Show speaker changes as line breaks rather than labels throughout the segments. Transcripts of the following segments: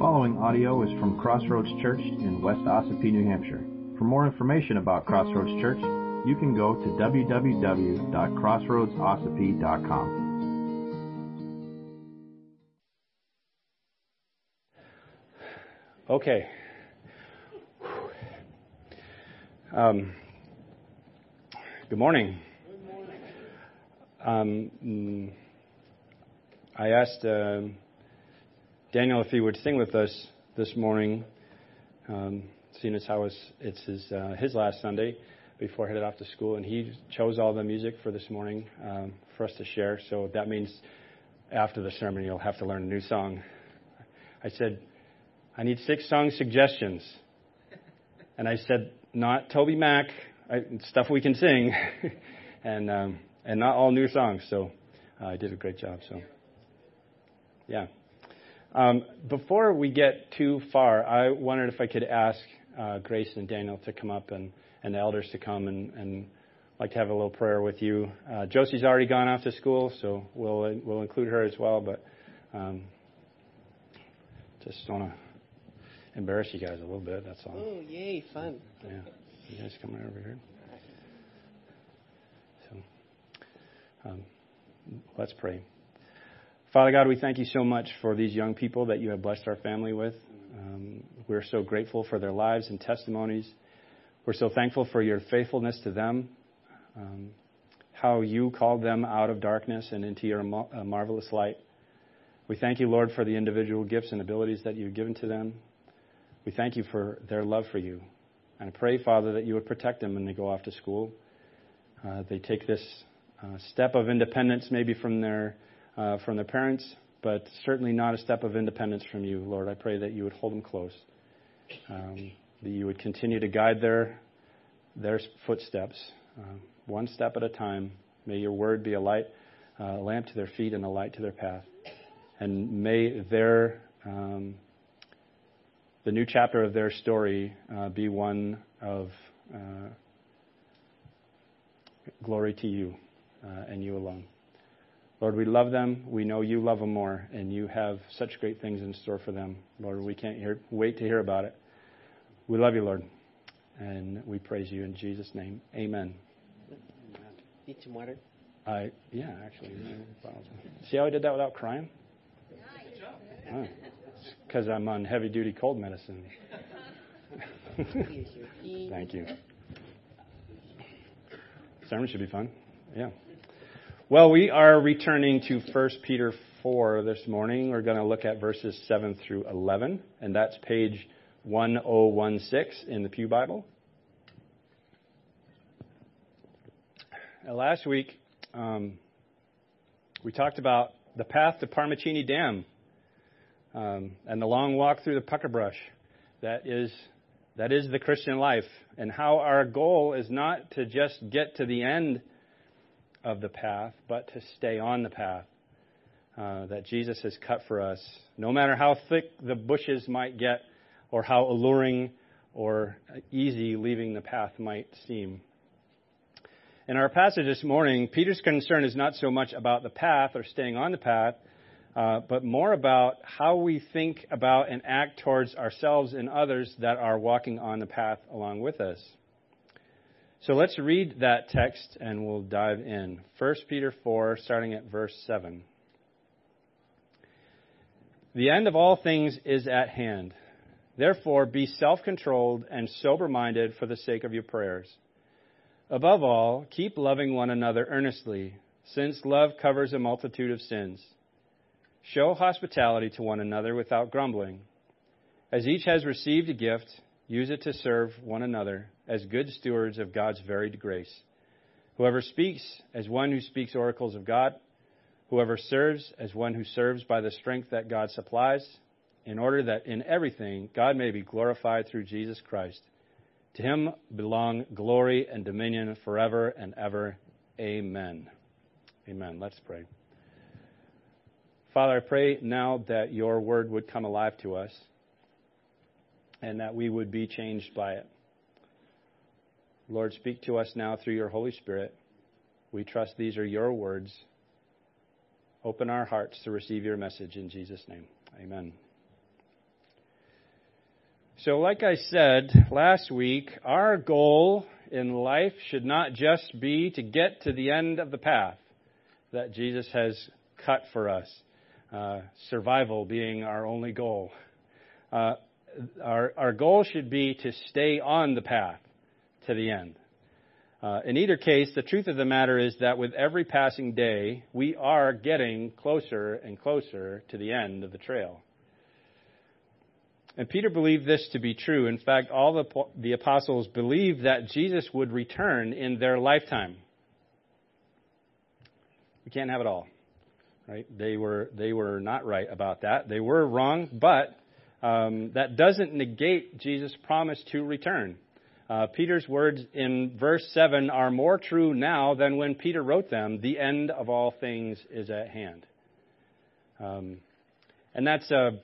following audio is from Crossroads Church in West Ossipee, New Hampshire. For more information about Crossroads Church, you can go to www.crossroadsossipee.com.
Okay. Um, good morning. Good morning. Um, mm, I asked uh, Daniel if you would sing with us this morning, um, seeing as how it's, it's his, uh, his last Sunday before headed off to school, and he chose all the music for this morning um, for us to share. So that means after the sermon, you'll have to learn a new song. I said, I need six song suggestions. And I said, not TobyMac, I, stuff we can sing, and um, and not all new songs. So uh, I did a great job. So yeah. Um, before we get too far, I wondered if I could ask uh, Grace and Daniel to come up and, and the elders to come and, and like to have a little prayer with you. Uh, Josie's already gone off to school, so we'll we'll include her as well. But um, just want to embarrass you guys a little bit. That's all.
Oh, yay, fun.
Yeah, you guys come over here. So, um, let's pray. Father God, we thank you so much for these young people that you have blessed our family with. Um, we're so grateful for their lives and testimonies. We're so thankful for your faithfulness to them, um, how you called them out of darkness and into your uh, marvelous light. We thank you, Lord, for the individual gifts and abilities that you've given to them. We thank you for their love for you. And I pray, Father, that you would protect them when they go off to school. Uh, they take this uh, step of independence maybe from their uh, from their parents, but certainly not a step of independence from you, Lord. I pray that you would hold them close, um, that you would continue to guide their their footsteps, uh, one step at a time. May your word be a light, uh, a lamp to their feet, and a light to their path. And may their um, the new chapter of their story uh, be one of uh, glory to you uh, and you alone. Lord, we love them. We know you love them more, and you have such great things in store for them. Lord, we can't hear, wait to hear about it. We love you, Lord, and we praise you in Jesus' name. Amen.
Need some water?
I yeah, actually. See how I did that without crying? Oh, because I'm on heavy duty cold medicine. Thank you. Sermon should be fun. Yeah. Well, we are returning to 1 Peter 4 this morning. We're going to look at verses 7 through 11, and that's page 1016 in the Pew Bible. Uh, last week, um, we talked about the path to Parmacini Dam um, and the long walk through the pucker brush. That is, that is the Christian life, and how our goal is not to just get to the end of the path, but to stay on the path uh, that Jesus has cut for us, no matter how thick the bushes might get or how alluring or easy leaving the path might seem. In our passage this morning, Peter's concern is not so much about the path or staying on the path, uh, but more about how we think about and act towards ourselves and others that are walking on the path along with us. So let's read that text and we'll dive in. 1 Peter 4, starting at verse 7. The end of all things is at hand. Therefore, be self controlled and sober minded for the sake of your prayers. Above all, keep loving one another earnestly, since love covers a multitude of sins. Show hospitality to one another without grumbling. As each has received a gift, use it to serve one another as good stewards of God's varied grace. Whoever speaks as one who speaks oracles of God, whoever serves as one who serves by the strength that God supplies, in order that in everything God may be glorified through Jesus Christ. To him belong glory and dominion forever and ever. Amen. Amen. Let's pray. Father, I pray now that your word would come alive to us and that we would be changed by it. Lord, speak to us now through your Holy Spirit. We trust these are your words. Open our hearts to receive your message in Jesus' name. Amen. So, like I said last week, our goal in life should not just be to get to the end of the path that Jesus has cut for us, uh, survival being our only goal. Uh, our, our goal should be to stay on the path to the end. Uh, in either case, the truth of the matter is that with every passing day, we are getting closer and closer to the end of the trail. And Peter believed this to be true. In fact, all the, the apostles believed that Jesus would return in their lifetime. We can't have it all, right? They were they were not right about that. They were wrong, but um, that doesn't negate Jesus' promise to return. Uh, Peter's words in verse 7 are more true now than when Peter wrote them. The end of all things is at hand. Um, and that's a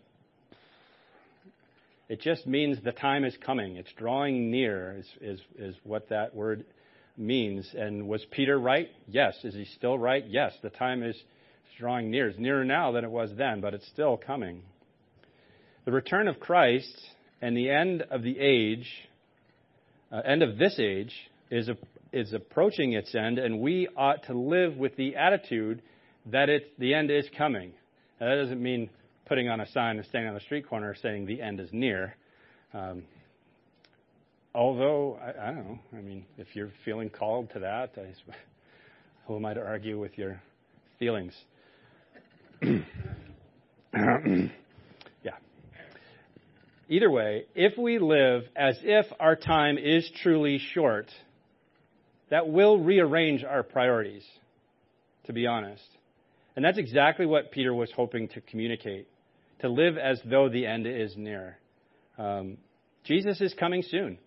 it just means the time is coming. It's drawing near, is, is, is what that word means. And was Peter right? Yes. Is he still right? Yes. The time is drawing near. It's nearer now than it was then, but it's still coming. The return of Christ and the end of the age, uh, end of this age, is, a, is approaching its end, and we ought to live with the attitude that it, the end is coming. Now, that doesn't mean putting on a sign and standing on the street corner saying the end is near. Um, although, I, I, don't know, I mean, if you're feeling called to that, I, who am I to argue with your feelings? Either way, if we live as if our time is truly short, that will rearrange our priorities, to be honest. And that's exactly what Peter was hoping to communicate to live as though the end is near. Um, Jesus is coming soon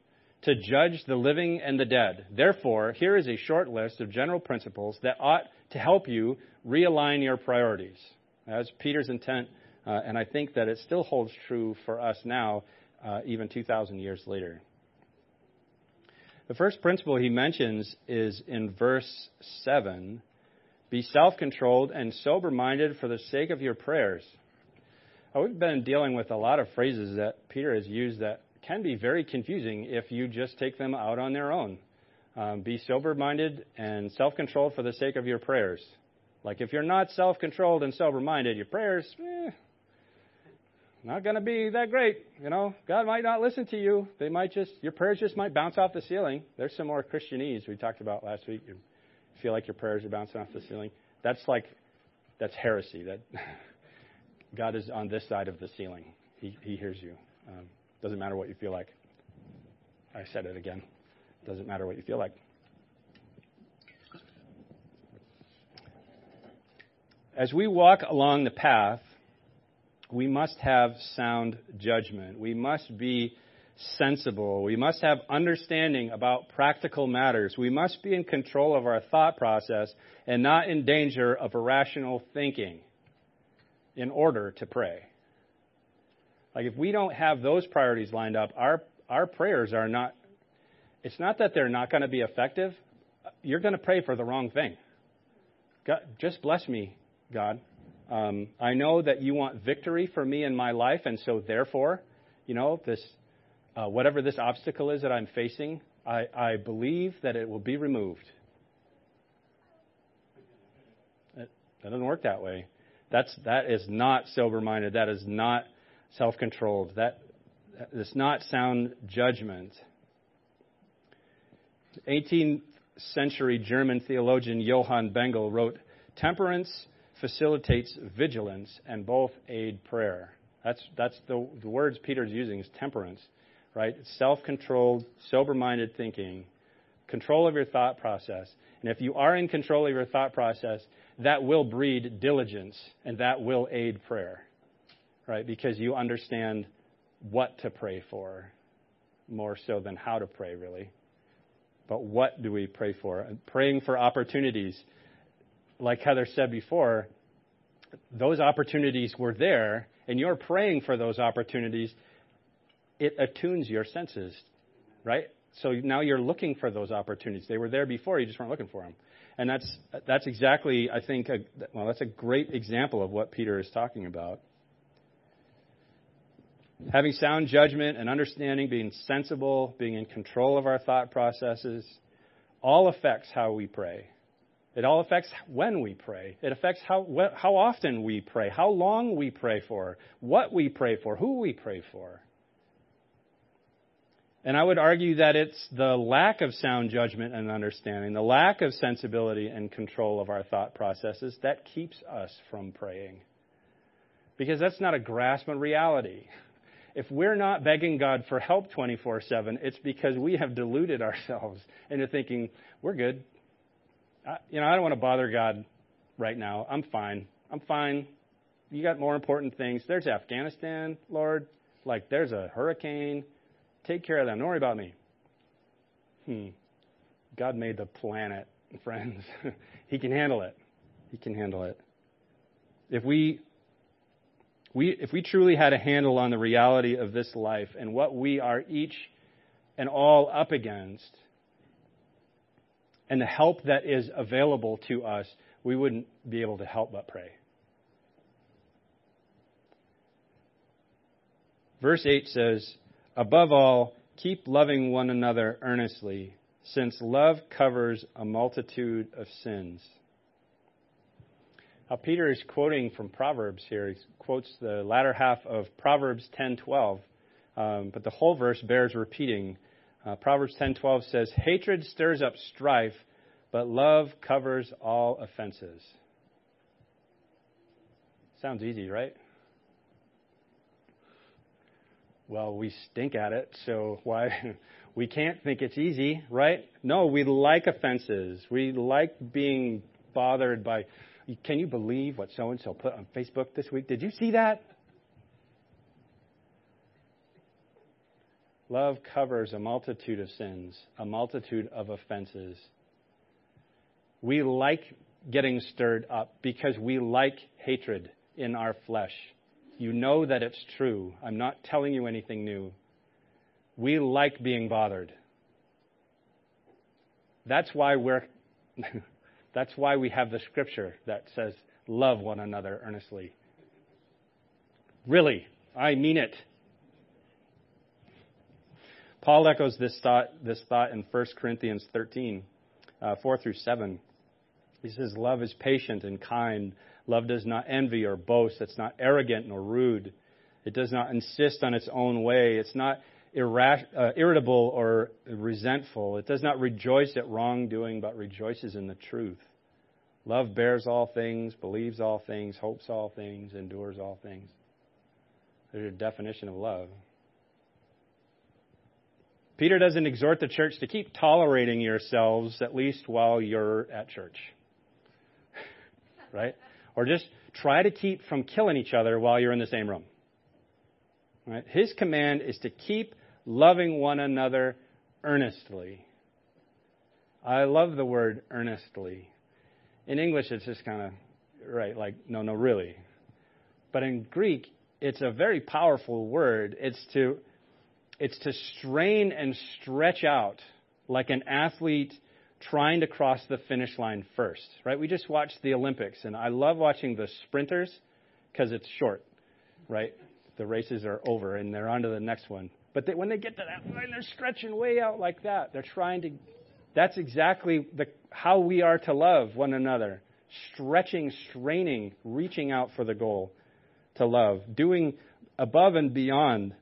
to judge the living and the dead. Therefore, here is a short list of general principles that ought to help you realign your priorities. That's Peter's intent, I think that it still holds true for us now, uh, even 2,000 years later. The first principle he mentions is in verse 7 Be self controlled and sober minded for the sake of your prayers. Uh, we've been dealing with a lot of phrases that Peter has used that can be very confusing if you just take them out on their own. Um, be sober minded and self controlled for the sake of your prayers. Like if you're not self controlled and sober minded, your prayers, eh, not going to be that great. You know, God might not listen to you. They might just, your prayers just might bounce off the ceiling. There's some more Christianese we talked about last week. You feel like your prayers are bouncing off the ceiling. That's like, that's heresy. That God is on this side of the ceiling. He, he hears you. Um, doesn't matter what you feel like. I said it again. Doesn't matter what you feel like. As we walk along the path, we must have sound judgment. We must be sensible. We must have understanding about practical matters. We must be in control of our thought process and not in danger of irrational thinking in order to pray. Like if we don't have those priorities lined up, our our prayers are not it's not that they're not going to be effective. You're going to pray for the wrong thing. God, just bless me, God. Um, I know that you want victory for me in my life, and so therefore, you know, this uh, whatever this obstacle is that I'm facing, I, I believe that it will be removed. It, that doesn't work that way. That's, that is not sober minded. That is not self controlled. That is not sound judgment. 18th century German theologian Johann Bengel wrote Temperance facilitates vigilance and both aid prayer. That's, that's the, the words Peter's using is temperance, right? Self controlled, sober minded thinking, control of your thought process. And if you are in control of your thought process, that will breed diligence and that will aid prayer, right? Because you understand what to pray for more so than how to pray, really. But what do we pray for? Praying for opportunities. Like Heather said before, those opportunities were there, and you're praying for those opportunities. It attunes your senses, right? So now you're looking for those opportunities. They were there before, you just weren't looking for them. And that's, that's exactly, I think, a, well, that's a great example of what Peter is talking about. Having sound judgment and understanding, being sensible, being in control of our thought processes, all affects how we pray. It all affects when we pray. It affects how, how often we pray, how long we pray for, what we pray for, who we pray for. And I would argue that it's the lack of sound judgment and understanding, the lack of sensibility and control of our thought processes that keeps us from praying. Because that's not a grasp of reality. If we're not begging God for help 24 7, it's because we have deluded ourselves into thinking, we're good. I, you know, I don't want to bother God right now. I'm fine. I'm fine. You got more important things. There's Afghanistan, Lord. Like, there's a hurricane Take care of them. Don't worry about me. Hmm. God made the planet, friends. he can handle it. He can handle it. If we we, if we truly had a handle on the reality of this life and what we are each and all up against, and the help that is available to us, we wouldn't be able to help but pray. Verse 8 says, Above all, keep loving one another earnestly, since love covers a multitude of sins. Now, Peter is quoting from Proverbs here. He quotes the latter half of Proverbs 10:12, um, but the whole verse bears repeating. Uh, Proverbs 10:12 says, "Hatred stirs up strife, but love covers all offenses." Sounds easy, right? well, we stink at it, so why? we can't think it's easy, right? No, we like offenses. We like being bothered by. Can you believe what so and so put on Facebook this week? Did you see that? Love covers a multitude of sins, a multitude of offenses. We like getting stirred up because we like hatred in our flesh. You know that it's true. I'm not telling you anything new. We like being bothered. That's why we're that's why we have the scripture that says love one another earnestly. Really, I mean it. Paul echoes this thought, this thought in 1 Corinthians 13, uh, 4 through 7. He says, Love is patient and kind. Love does not envy or boast. It's not arrogant nor rude. It does not insist on its own way. It's not uh, irritable or resentful. It does not rejoice at wrongdoing, but rejoices in the truth. Love bears all things, believes all things, hopes all things, endures all things. There's a definition of love. Peter doesn't exhort the church to keep tolerating yourselves, at least while you're at church. right? or just try to keep from killing each other while you're in the same room. Right? His command is to keep loving one another earnestly. I love the word earnestly. In English, it's just kind of, right, like, no, no, really. But in Greek, it's a very powerful word. It's to, it's to strain and stretch out like an athlete trying to cross the finish line first, right? We just watched the Olympics, and I love watching the sprinters because it's short, right? The races are over, and they're on to the next one. But they, when they get to that line, they're stretching way out like that. They're trying to. That's exactly the, how we are to love one another. Stretching, straining, reaching out for the goal to love, doing above and beyond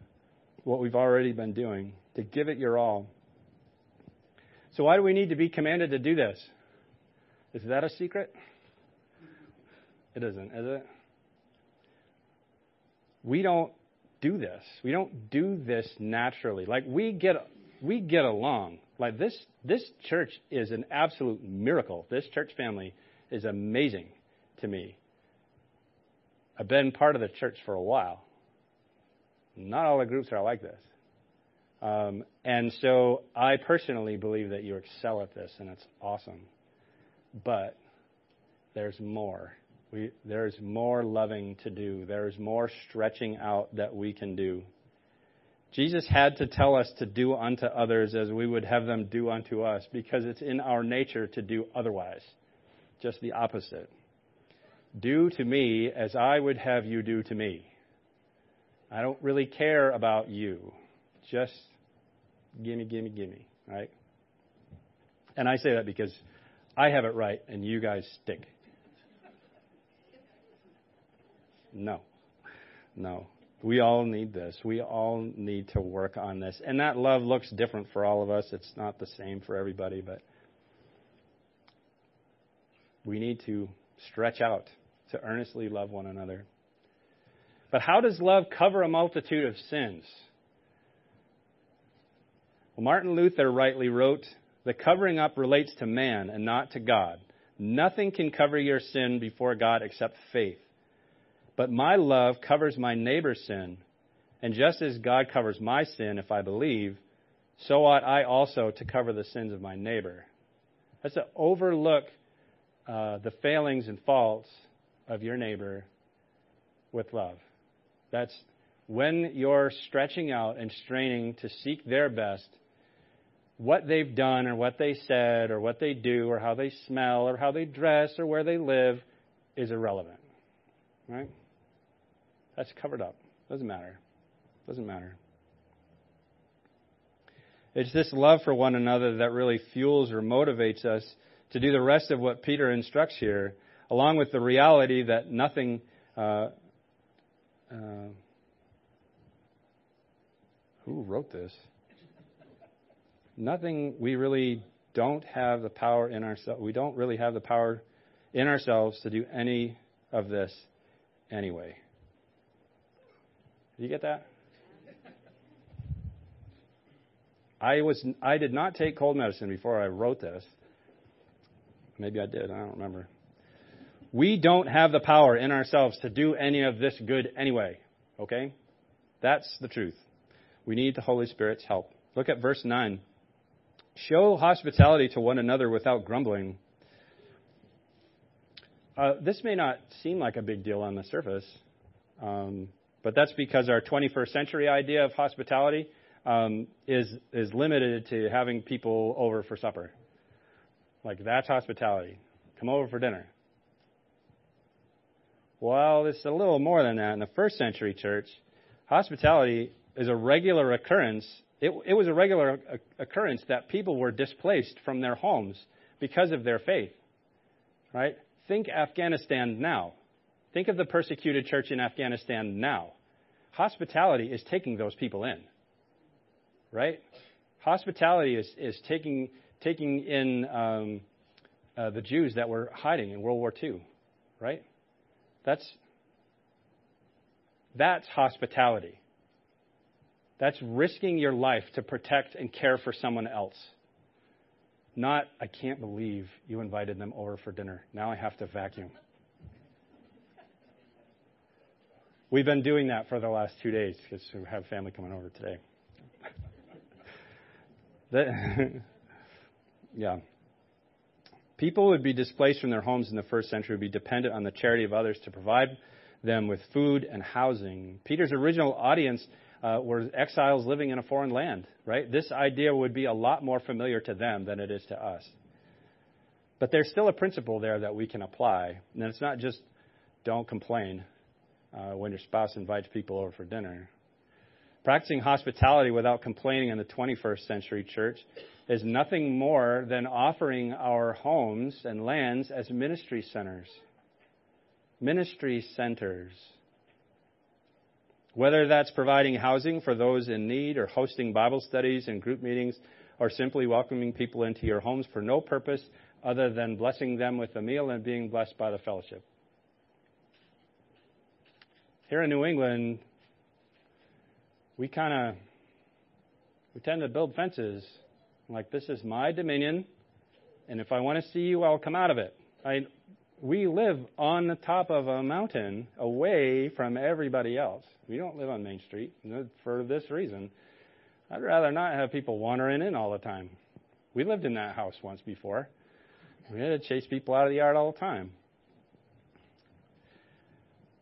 what we've already been doing, to give it your all. So, why do we need to be commanded to do this? Is that a secret? It isn't, is it? We don't do this. We don't do this naturally. Like we get we get along. Like this this church is an absolute miracle. This church family is amazing to me. I've been part of the church for a while. Not all the groups are like this. Um, and so I personally believe that you excel at this, and it's awesome. But there's more. We, there's more loving to do. There's more stretching out that we can do. Jesus had to tell us to do unto others as we would have them do unto us because it's in our nature to do otherwise, just the opposite. Do to me as I would have you do to me. I don't really care about you. Just gimme, gimme, gimme, right? And I say that because I have it right and you guys stink. No. No. We all need this. We all need to work on this. And that love looks different for all of us. It's not the same for everybody, but we need to stretch out to earnestly love one another. But how does love cover a multitude of sins? Well, Martin Luther rightly wrote, The covering up relates to man and not to God. Nothing can cover your sin before God except faith. But my love covers my neighbor's sin. And just as God covers my sin if I believe, so ought I also to cover the sins of my neighbor. That's to overlook uh, the failings and faults of your neighbor with love. That's when you're stretching out and straining to seek their best, what they've done or what they said or what they do or how they smell or how they dress or where they live is irrelevant. Right? That's covered up. Doesn't matter. Doesn't matter. It's this love for one another that really fuels or motivates us to do the rest of what Peter instructs here, along with the reality that nothing. Uh, uh, who wrote this? Nothing we really don't have the power in ourselves. We don't really have the power in ourselves to do any of this anyway. Do you get that? I was I did not take cold medicine before I wrote this. Maybe I did, I don't remember. We don't have the power in ourselves to do any of this good anyway. Okay? That's the truth. We need the Holy Spirit's help. Look at verse 9. Show hospitality to one another without grumbling. Uh, this may not seem like a big deal on the surface, um, but that's because our 21st century idea of hospitality um, is is limited to having people over for supper. Like that's hospitality. Come over for dinner. Well, it's a little more than that. In the first century church, hospitality is a regular occurrence. It, it was a regular occurrence that people were displaced from their homes because of their faith. Right? Think Afghanistan now. Think of the persecuted church in Afghanistan now. Hospitality is taking those people in. Right? Hospitality is, is taking taking in um, uh, the Jews that were hiding in World War II, right? That's that's hospitality. That's risking your life to protect and care for someone else. Not, I can't believe you invited them over for dinner. Now I have to vacuum. We've been doing that for the last two days because we have family coming over today. Yeah. People would be displaced from their homes in the first century, would be dependent on the charity of others to provide them with food and housing. Peter's original audience uh, were exiles living in a foreign land, right? This idea would be a lot more familiar to them than it is to us. But there's still a principle there that we can apply. And it's not just don't complain uh, when your spouse invites people over for dinner. Practicing hospitality without complaining in the 21st century church is nothing more than offering our homes and lands as ministry centers. Ministry centers. Whether that's providing housing for those in need or hosting Bible studies and group meetings or simply welcoming people into your homes for no purpose other than blessing them with a meal and being blessed by the fellowship. Here in New England, we kind of we tend to build fences like, this is my dominion, and if I want to see you, I'll come out of it. I, we live on the top of a mountain away from everybody else. We don't live on Main Street for this reason. I'd rather not have people wandering in all the time. We lived in that house once before. We had to chase people out of the yard all the time.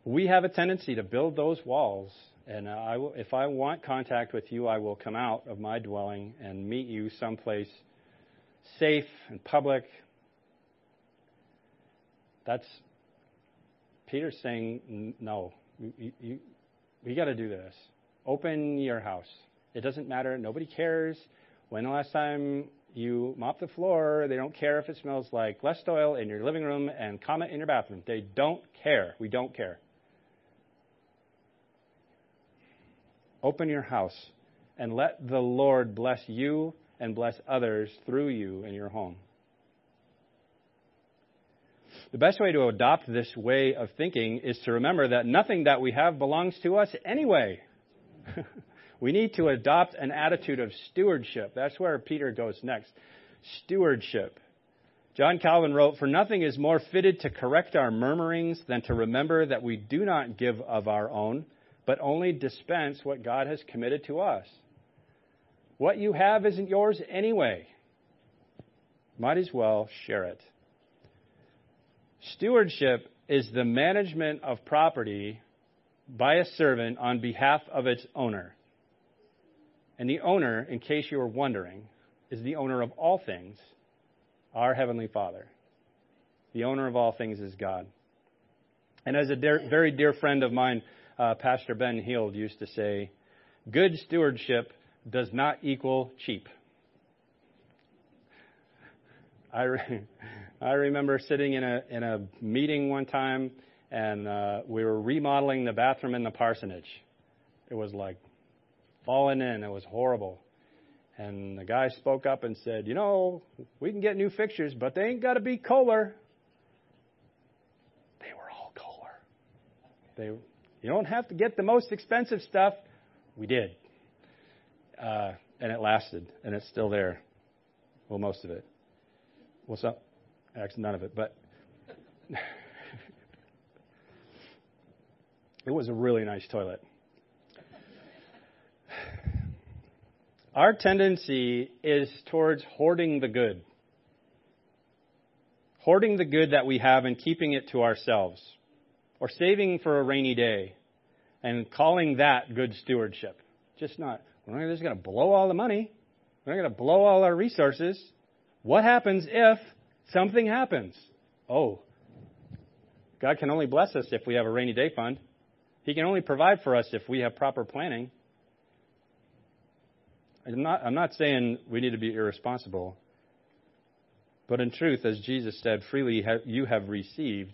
We have a tendency to build those walls and uh, I will, if I want contact with you, I will come out of my dwelling and meet you someplace safe and public. That's Peter's saying, no, you, you, we got to do this. Open your house. It doesn't matter. Nobody cares. When the last time you mop the floor, they don't care if it smells like Lestoil in your living room and Comet in your bathroom. They don't care. We don't care. Open your house and let the Lord bless you and bless others through you in your home. The best way to adopt this way of thinking is to remember that nothing that we have belongs to us anyway. we need to adopt an attitude of stewardship. That's where Peter goes next. Stewardship. John Calvin wrote, For nothing is more fitted to correct our murmurings than to remember that we do not give of our own, but only dispense what God has committed to us. What you have isn't yours anyway. Might as well share it. Stewardship is the management of property by a servant on behalf of its owner. And the owner, in case you were wondering, is the owner of all things, our Heavenly Father. The owner of all things is God. And as a dear, very dear friend of mine, uh, Pastor Ben Heald, used to say, good stewardship does not equal cheap. I, re- I remember sitting in a in a meeting one time, and uh, we were remodeling the bathroom in the parsonage. It was like falling in. It was horrible. And the guy spoke up and said, "You know, we can get new fixtures, but they ain't got to be Kohler." They were all Kohler. They, you don't have to get the most expensive stuff. We did, uh, and it lasted, and it's still there. Well, most of it. Well, some, actually, none of it, but it was a really nice toilet. Our tendency is towards hoarding the good. Hoarding the good that we have and keeping it to ourselves. Or saving for a rainy day and calling that good stewardship. Just not, we're not just going to blow all the money. We're not going to blow all our resources. What happens if something happens? Oh, God can only bless us if we have a rainy day fund. He can only provide for us if we have proper planning. I'm not, I'm not saying we need to be irresponsible, but in truth, as Jesus said, freely you have received,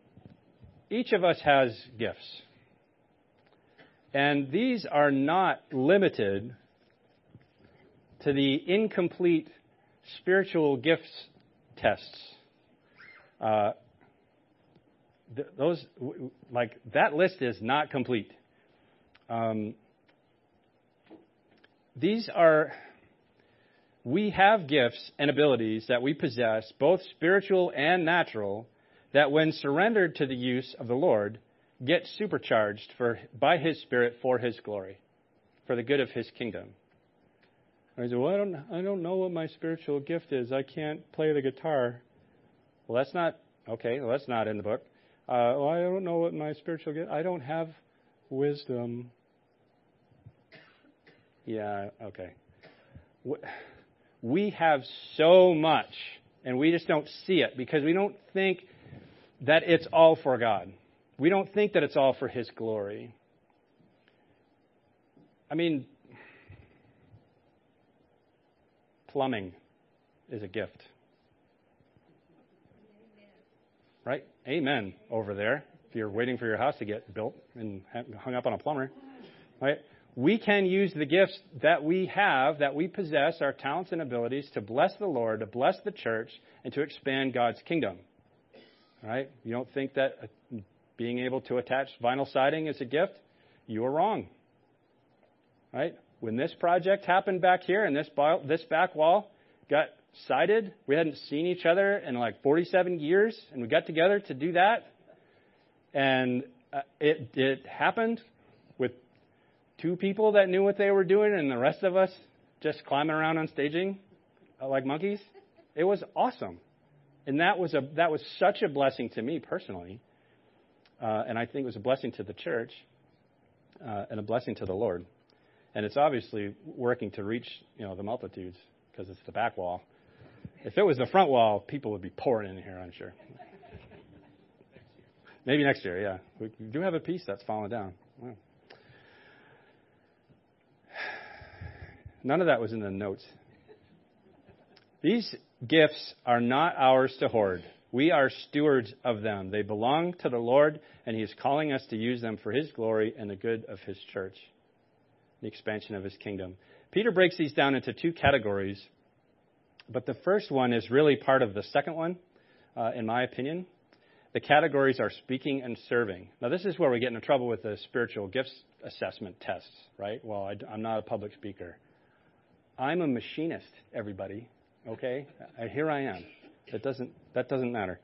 each of us has gifts. And these are not limited to the incomplete spiritual gifts tests. Uh, those like that list is not complete. Um, these are we have gifts and abilities that we possess, both spiritual and natural, that when surrendered to the use of the Lord, get supercharged for by His Spirit for His glory, for the good of His kingdom. I said, well, I don't, I don't know what my spiritual gift is. I can't play the guitar. Well, that's not okay. Well, that's not in the book. Uh, well, I don't know what my spiritual gift. I don't have wisdom. Yeah, okay. We have so much, and we just don't see it because we don't think that it's all for God. We don't think that it's all for His glory. I mean, plumbing is a gift. Right? Amen over there. If you're waiting for your house to get built and hung up on a plumber, right? We can use the gifts that we have, that we possess, our talents and abilities to bless the Lord, to bless the church, and to expand God's kingdom. Right? You don't think that uh, being able to attach vinyl siding is a gift? You are wrong. Right? When this project happened back here and this, this back wall got sided. We hadn't seen each other in like 47 years, and we got together to do that. And uh, it, it happened with two people that knew what they were doing and the rest of us just climbing around on staging uh, like monkeys. It was awesome. And that was a that was such a blessing to me personally. Uh, and I think it was a blessing to the church uh, and a blessing to the Lord. And it's obviously working to reach, you know, the multitudes because it's the back wall. If it was the front wall, people would be pouring in here, I'm sure. Maybe next year, yeah. We do have a piece that's fallen down. Wow. None of that was in the notes. These gifts are not ours to hoard. We are stewards of them. They belong to the Lord, and He is calling us to use them for His glory and the good of His church, the expansion of His kingdom. Peter breaks these down into two categories, but the first one is really part of the second one, uh, in my opinion. The categories are speaking and serving. Now, this is where we get into trouble with the spiritual gifts assessment tests, right? Well, I, I'm not a public speaker. I'm a machinist, everybody. Okay? Uh, here I am. That doesn't, that doesn't matter.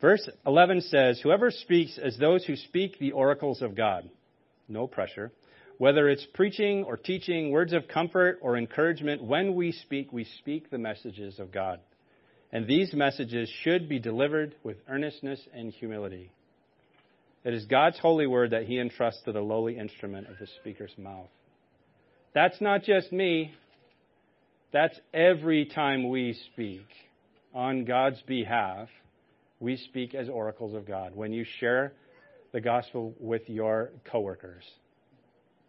Verse 11 says, Whoever speaks as those who speak the oracles of God. No pressure. Whether it's preaching or teaching, words of comfort or encouragement, when we speak, we speak the messages of God. And these messages should be delivered with earnestness and humility. It is God's holy word that he entrusts to the lowly instrument of the speaker's mouth. That's not just me. That's every time we speak on God's behalf. We speak as oracles of God. When you share the gospel with your coworkers,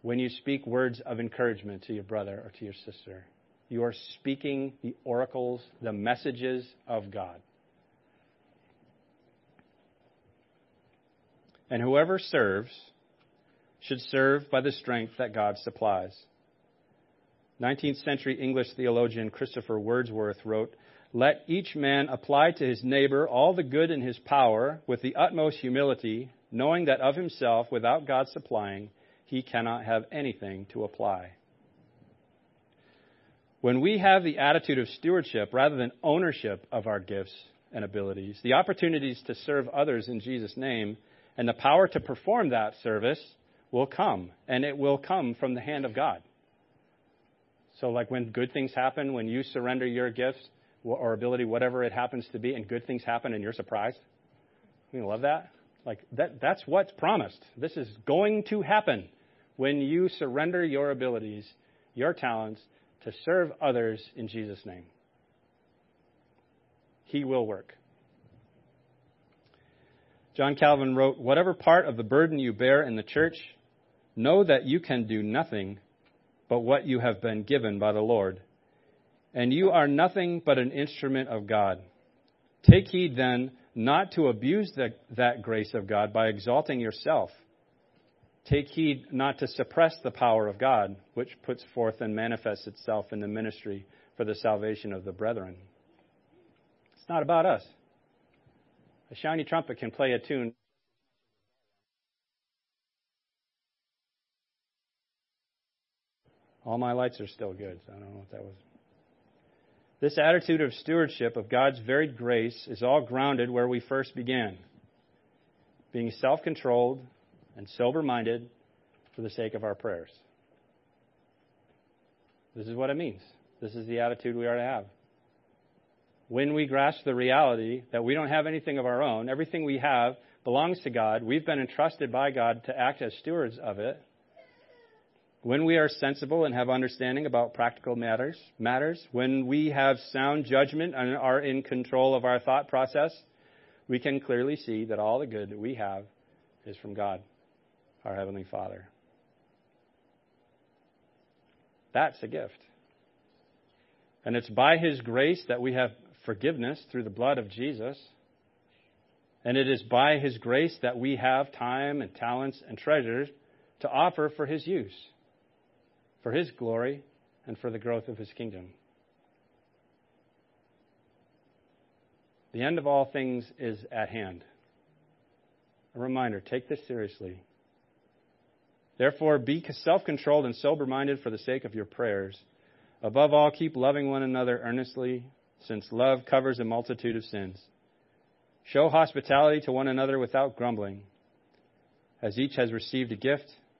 when you speak words of encouragement to your brother or to your sister, you are speaking the oracles, the messages of God. And whoever serves should serve by the strength that God supplies. 19th century English theologian Christopher Wordsworth wrote, Let each man apply to his neighbor all the good in his power with the utmost humility, knowing that of himself, without God supplying, he cannot have anything to apply. When we have the attitude of stewardship rather than ownership of our gifts and abilities, the opportunities to serve others in Jesus' name, and the power to perform that service will come, and it will come from the hand of God. So, like when good things happen, when you surrender your gifts or ability, whatever it happens to be, and good things happen and you're surprised, you love that? Like that, that's what's promised. This is going to happen when you surrender your abilities, your talents, to serve others in Jesus' name. He will work. John Calvin wrote, Whatever part of the burden you bear in the church, know that you can do nothing but what you have been given by the Lord. And you are nothing but an instrument of God. Take heed then not to abuse the, that grace of God by exalting yourself Take heed not to suppress the power of God, which puts forth and manifests itself in the ministry for the salvation of the brethren. It's not about us. A shiny trumpet can play a tune. All my lights are still good, so I don't know what that was. This attitude of stewardship of God's varied grace is all grounded where we first began being self controlled, and sober minded for the sake of our prayers. This is what it means. This is the attitude we are to have. When we grasp the reality that we don't have anything of our own, everything we have belongs to God, we've been entrusted by God to act as stewards of it. When we are sensible and have understanding about practical matters, matters, when we have sound judgment and are in control of our thought process, we can clearly see that all the good that we have is from God our Heavenly Father. That's a gift. And it's by His grace that we have forgiveness through the blood of Jesus. And it is by His grace that we have time and talents and treasures to offer for His use, for His glory, and for the growth of His kingdom. The end of all things is at hand. A reminder take this seriously. Therefore, be self controlled and sober minded for the sake of your prayers. Above all, keep loving one another earnestly, since love covers a multitude of sins. Show hospitality to one another without grumbling. As each has received a gift,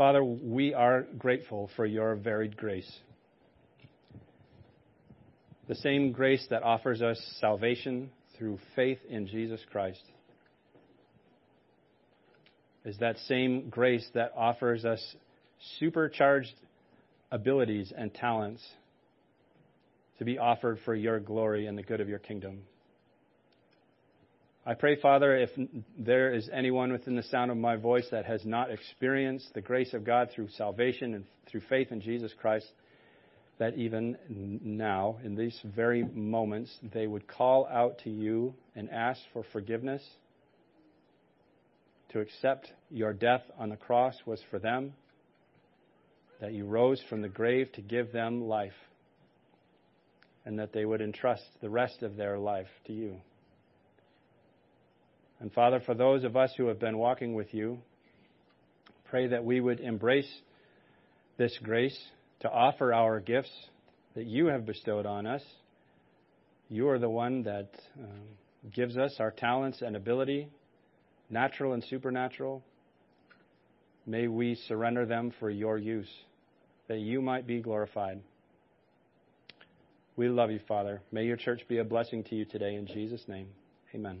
Father, we are grateful for your varied grace. The same grace that offers us salvation through faith in Jesus Christ is that same grace that offers us supercharged abilities and talents to be offered for your glory and the good of your kingdom. I pray, Father, if there is anyone within the sound of my voice that has not experienced the grace of God through salvation and through faith in Jesus Christ, that even now, in these very moments, they would call out to you and ask for forgiveness. To accept your death on the cross was for them, that you rose from the grave to give them life, and that they would entrust the rest of their life to you. And Father, for those of us who have been walking with you, pray that we would embrace this grace to offer our gifts that you have bestowed on us. You are the one that um, gives us our talents and ability, natural and supernatural. May we surrender them for your use, that you might be glorified. We love you, Father. May your church be a blessing to you today. In Jesus' name, amen.